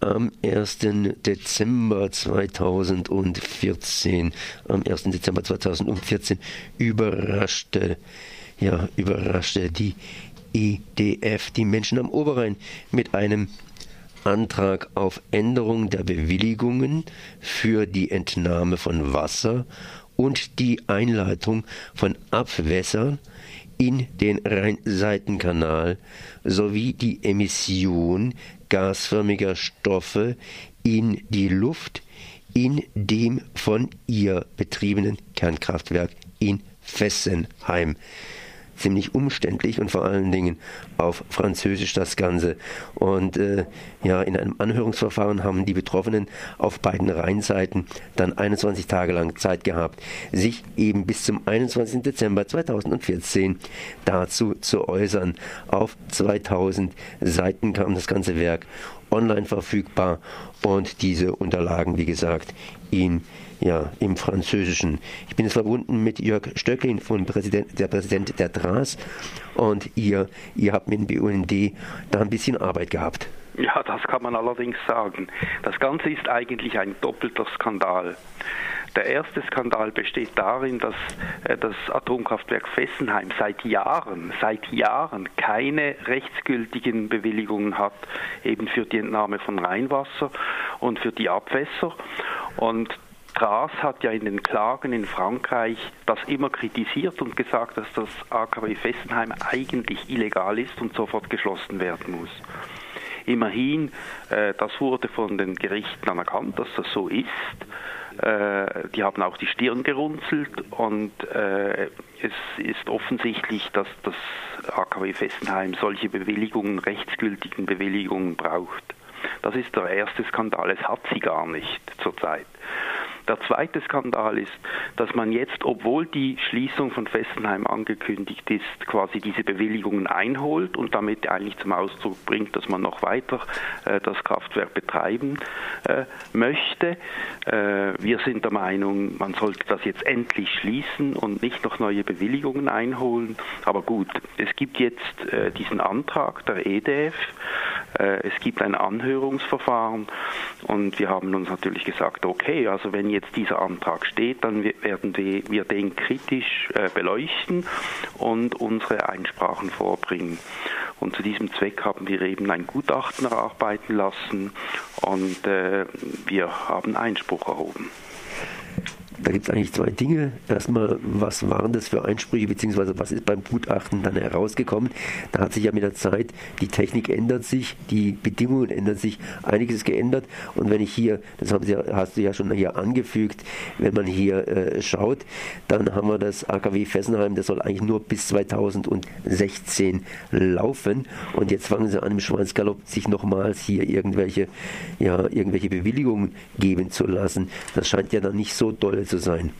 am 1. Dezember 2014, am 1. Dezember 2014 überraschte, ja, überraschte die EDF die Menschen am Oberrhein mit einem Antrag auf Änderung der Bewilligungen für die Entnahme von Wasser und die Einleitung von Abwässern in den Rheinseitenkanal sowie die Emission gasförmiger Stoffe in die Luft in dem von ihr betriebenen Kernkraftwerk in Fessenheim ziemlich umständlich und vor allen Dingen auf Französisch das Ganze. Und äh, ja, in einem Anhörungsverfahren haben die Betroffenen auf beiden Rheinseiten dann 21 Tage lang Zeit gehabt, sich eben bis zum 21. Dezember 2014 dazu zu äußern. Auf 2000 Seiten kam das ganze Werk online verfügbar und diese Unterlagen, wie gesagt, in ja, im Französischen. Ich bin jetzt verbunden mit Jörg Stöcklin, von Präsident, der Präsident der DRAS und ihr, ihr habt mit dem BUND da ein bisschen Arbeit gehabt. Ja, das kann man allerdings sagen. Das Ganze ist eigentlich ein doppelter Skandal. Der erste Skandal besteht darin, dass äh, das Atomkraftwerk Fessenheim seit Jahren, seit Jahren keine rechtsgültigen Bewilligungen hat, eben für die Entnahme von Rheinwasser und für die Abwässer. Und Gras hat ja in den Klagen in Frankreich das immer kritisiert und gesagt, dass das AKW Fessenheim eigentlich illegal ist und sofort geschlossen werden muss. Immerhin, äh, das wurde von den Gerichten anerkannt, dass das so ist. Äh, die haben auch die Stirn gerunzelt und äh, es ist offensichtlich, dass das AKW Fessenheim solche Bewilligungen, rechtsgültigen Bewilligungen braucht. Das ist der erste Skandal. Es hat sie gar nicht zurzeit. Der zweite Skandal ist, dass man jetzt, obwohl die Schließung von Fessenheim angekündigt ist, quasi diese Bewilligungen einholt und damit eigentlich zum Ausdruck bringt, dass man noch weiter äh, das Kraftwerk betreiben äh, möchte. Äh, wir sind der Meinung, man sollte das jetzt endlich schließen und nicht noch neue Bewilligungen einholen. Aber gut, es gibt jetzt äh, diesen Antrag der EDF, es gibt ein Anhörungsverfahren und wir haben uns natürlich gesagt, okay, also wenn jetzt dieser Antrag steht, dann werden wir den kritisch äh, beleuchten und unsere Einsprachen vorbringen. Und zu diesem Zweck haben wir eben ein Gutachten erarbeiten lassen und äh, wir haben Einspruch erhoben. Da gibt es eigentlich zwei Dinge. Erstmal, was waren das für Einsprüche, beziehungsweise was ist beim Gutachten dann herausgekommen? Da hat sich ja mit der Zeit, die Technik ändert sich, die Bedingungen ändern sich, einiges geändert. Und wenn ich hier, das haben Sie, hast du ja schon hier angefügt, wenn man hier äh, schaut, dann haben wir das AKW Fessenheim, das soll eigentlich nur bis 2016 laufen. Und jetzt fangen sie an, im Schweinsgalopp sich nochmals hier irgendwelche, ja, irgendwelche Bewilligungen geben zu lassen. Das scheint ja dann nicht so doll zu sein.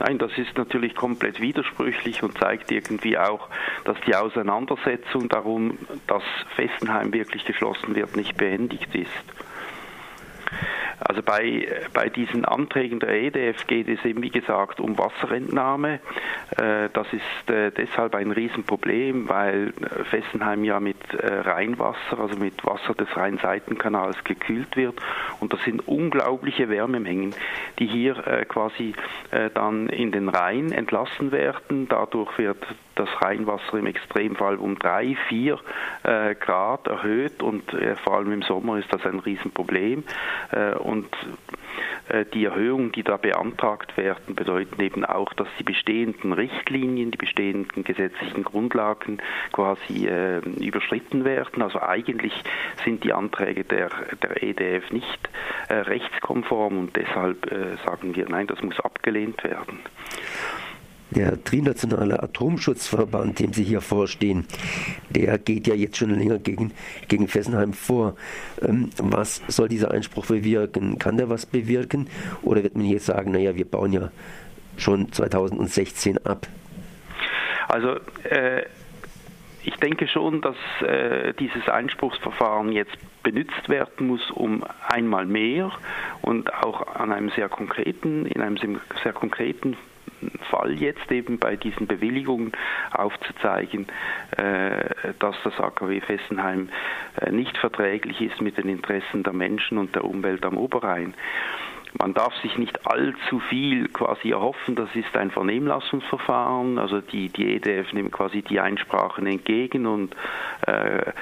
Nein, das ist natürlich komplett widersprüchlich und zeigt irgendwie auch, dass die Auseinandersetzung darum, dass Fessenheim wirklich geschlossen wird, nicht beendigt ist. Also bei, bei diesen Anträgen der EDF geht es eben, wie gesagt, um Wasserentnahme. Äh, das ist äh, deshalb ein Riesenproblem, weil äh, Fessenheim ja mit Rheinwasser, also mit Wasser des Rheinseitenkanals gekühlt wird. Und das sind unglaubliche Wärmemengen, die hier quasi dann in den Rhein entlassen werden. Dadurch wird das Rheinwasser im Extremfall um drei, vier äh, Grad erhöht und äh, vor allem im Sommer ist das ein Riesenproblem. Äh, und äh, die Erhöhungen, die da beantragt werden, bedeuten eben auch, dass die bestehenden Richtlinien, die bestehenden gesetzlichen Grundlagen quasi äh, überschritten werden. Also eigentlich sind die Anträge der, der EDF nicht äh, rechtskonform und deshalb sagen wir, nein, das muss abgelehnt werden. Der Trinationale Atomschutzverband, dem Sie hier vorstehen, der geht ja jetzt schon länger gegen, gegen Fessenheim vor. Ähm, was soll dieser Einspruch bewirken? Kann der was bewirken? Oder wird man hier sagen, naja, wir bauen ja schon 2016 ab? Also äh, ich denke schon, dass äh, dieses Einspruchsverfahren jetzt benutzt werden muss, um einmal mehr und auch an einem sehr konkreten, in einem sehr konkreten Fall jetzt eben bei diesen Bewilligungen aufzuzeigen, äh, dass das AKW Fessenheim äh, nicht verträglich ist mit den Interessen der Menschen und der Umwelt am Oberrhein. Man darf sich nicht allzu viel quasi erhoffen. Das ist ein Vernehmlassungsverfahren. Also die, die EDF nimmt quasi die Einsprachen entgegen und äh,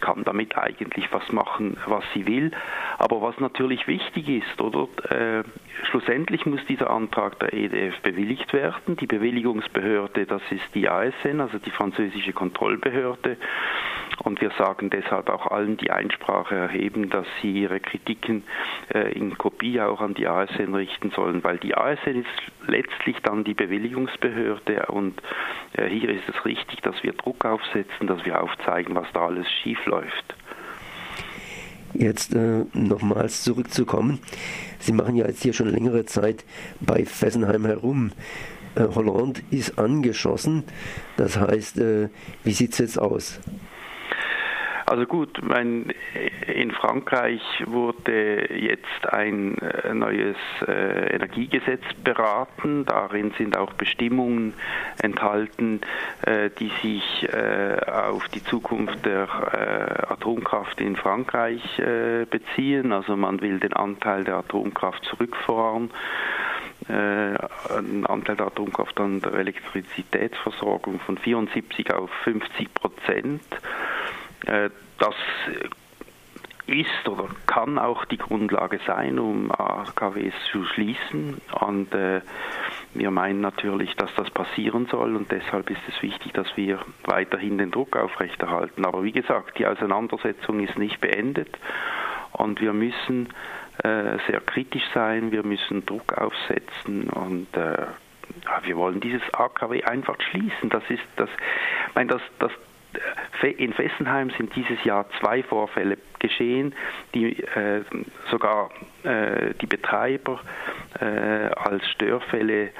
kann damit eigentlich was machen, was sie will. Aber was natürlich wichtig ist, oder äh, schlussendlich muss dieser Antrag der EDF bewilligt werden. Die Bewilligungsbehörde, das ist die ASN, also die französische Kontrollbehörde. Und wir sagen deshalb auch allen, die Einsprache erheben, dass sie ihre Kritiken äh, in Kopie auch an die ASN richten sollen, weil die ASN ist letztlich dann die Bewilligungsbehörde und äh, hier ist es richtig, dass wir Druck aufsetzen, dass wir aufzeigen, was da alles schief läuft. Jetzt äh, nochmals zurückzukommen. Sie machen ja jetzt hier schon längere Zeit bei Fessenheim herum. Äh, Hollande ist angeschossen. Das heißt, äh, wie sieht es jetzt aus? Also gut, mein, in Frankreich wurde jetzt ein äh, neues äh, Energiegesetz beraten. Darin sind auch Bestimmungen enthalten, äh, die sich auf die Zukunft der Atomkraft in Frankreich beziehen. Also man will den Anteil der Atomkraft zurückfahren einen Anteil der Atomkraft an der Elektrizitätsversorgung von 74 auf 50 Prozent. Äh, das ist oder kann auch die Grundlage sein, um AKWs zu schließen. Und äh, wir meinen natürlich, dass das passieren soll und deshalb ist es wichtig, dass wir weiterhin den Druck aufrechterhalten. Aber wie gesagt, die Auseinandersetzung ist nicht beendet und wir müssen äh, sehr kritisch sein, wir müssen Druck aufsetzen und äh, wir wollen dieses AKW einfach schließen. Das ist das, ich das, das in Fessenheim sind dieses Jahr zwei Vorfälle geschehen, die äh, sogar äh, die Betreiber äh, als Störfälle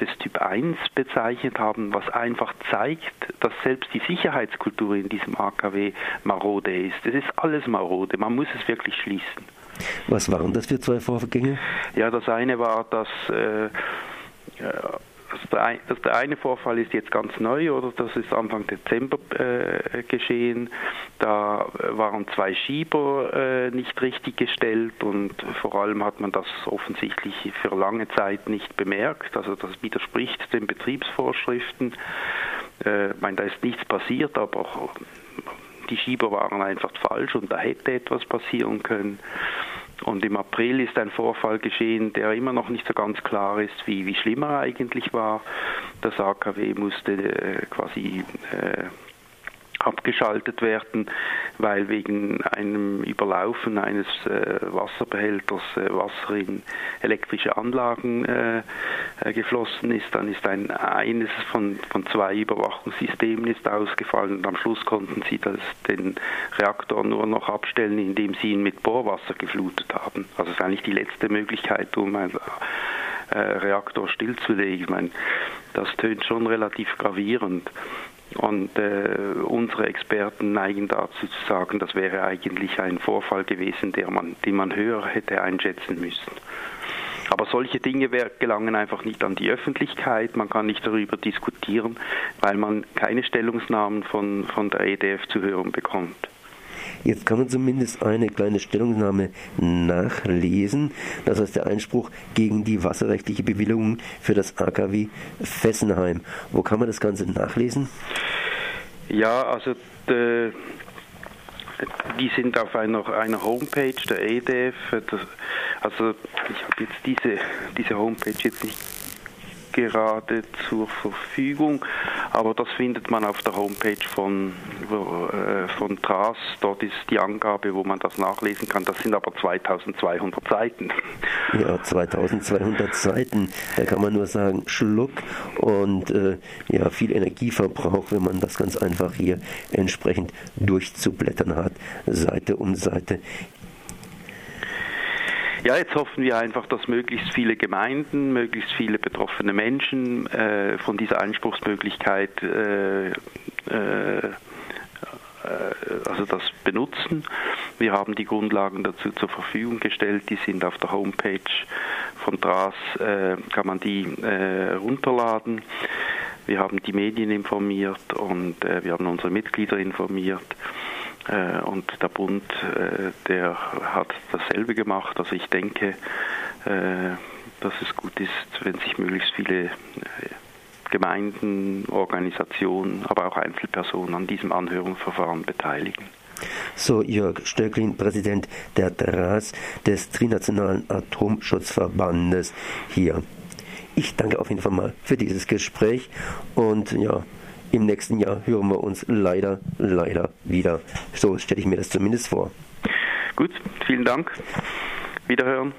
des Typ 1 bezeichnet haben, was einfach zeigt, dass selbst die Sicherheitskultur in diesem AKW marode ist. Es ist alles marode, man muss es wirklich schließen. Was waren das für zwei Vorgänge? Ja, das eine war, dass der, das, der eine Vorfall ist jetzt ganz neu, oder das ist Anfang Dezember äh, geschehen. Da waren zwei Schieber äh, nicht richtig gestellt und vor allem hat man das offensichtlich für lange Zeit nicht bemerkt. Also das widerspricht den Betriebsvorschriften. Äh, ich meine, da ist nichts passiert, aber die Schieber waren einfach falsch und da hätte etwas passieren können. Und im April ist ein Vorfall geschehen, der immer noch nicht so ganz klar ist, wie, wie schlimm er eigentlich war. Das AKW musste äh, quasi äh, abgeschaltet werden, weil wegen einem Überlaufen eines äh, Wasserbehälters äh, Wasser in elektrische Anlagen äh, geflossen ist. Dann ist ein eines von, von zwei Überwachungssystemen ist ausgefallen und am Schluss konnten sie das, den Reaktor nur noch abstellen, indem sie ihn mit Bohrwasser geflutet haben. Also ist eigentlich die letzte Möglichkeit, um ein äh, Reaktor stillzulegen. Ich meine, das tönt schon relativ gravierend. Und äh, unsere Experten neigen dazu zu sagen, das wäre eigentlich ein Vorfall gewesen, der man, den man höher hätte einschätzen müssen. Aber solche Dinge gelangen einfach nicht an die Öffentlichkeit. Man kann nicht darüber diskutieren, weil man keine Stellungsnahmen von, von der EDF zu hören bekommt. Jetzt kann man zumindest eine kleine Stellungnahme nachlesen. Das heißt der Einspruch gegen die wasserrechtliche Bewilligung für das AKW Fessenheim. Wo kann man das Ganze nachlesen? Ja, also de, die sind auf einer, einer Homepage der EDF. Das, also ich habe jetzt diese, diese Homepage jetzt nicht gerade zur Verfügung, aber das findet man auf der Homepage von, äh, von TRAS. Dort ist die Angabe, wo man das nachlesen kann. Das sind aber 2200 Seiten. Ja, 2200 Seiten. Da kann man nur sagen, Schluck und äh, ja, viel Energieverbrauch, wenn man das ganz einfach hier entsprechend durchzublättern hat, Seite um Seite. Ja, jetzt hoffen wir einfach, dass möglichst viele Gemeinden, möglichst viele betroffene Menschen äh, von dieser Einspruchsmöglichkeit äh, äh, also das benutzen. Wir haben die Grundlagen dazu zur Verfügung gestellt, die sind auf der Homepage von DRAS äh, kann man die äh, runterladen. Wir haben die Medien informiert und äh, wir haben unsere Mitglieder informiert. Äh, und der Bund, äh, der hat dasselbe gemacht. Also ich denke, äh, dass es gut ist, wenn sich möglichst viele Gemeinden, Organisationen, aber auch Einzelpersonen an diesem Anhörungsverfahren beteiligen. So Jörg Stöcklin, Präsident der DRAS, des Trinationalen Atomschutzverbandes hier. Ich danke auf jeden Fall mal für dieses Gespräch und ja, im nächsten Jahr hören wir uns leider, leider wieder. So stelle ich mir das zumindest vor. Gut, vielen Dank. Wiederhören.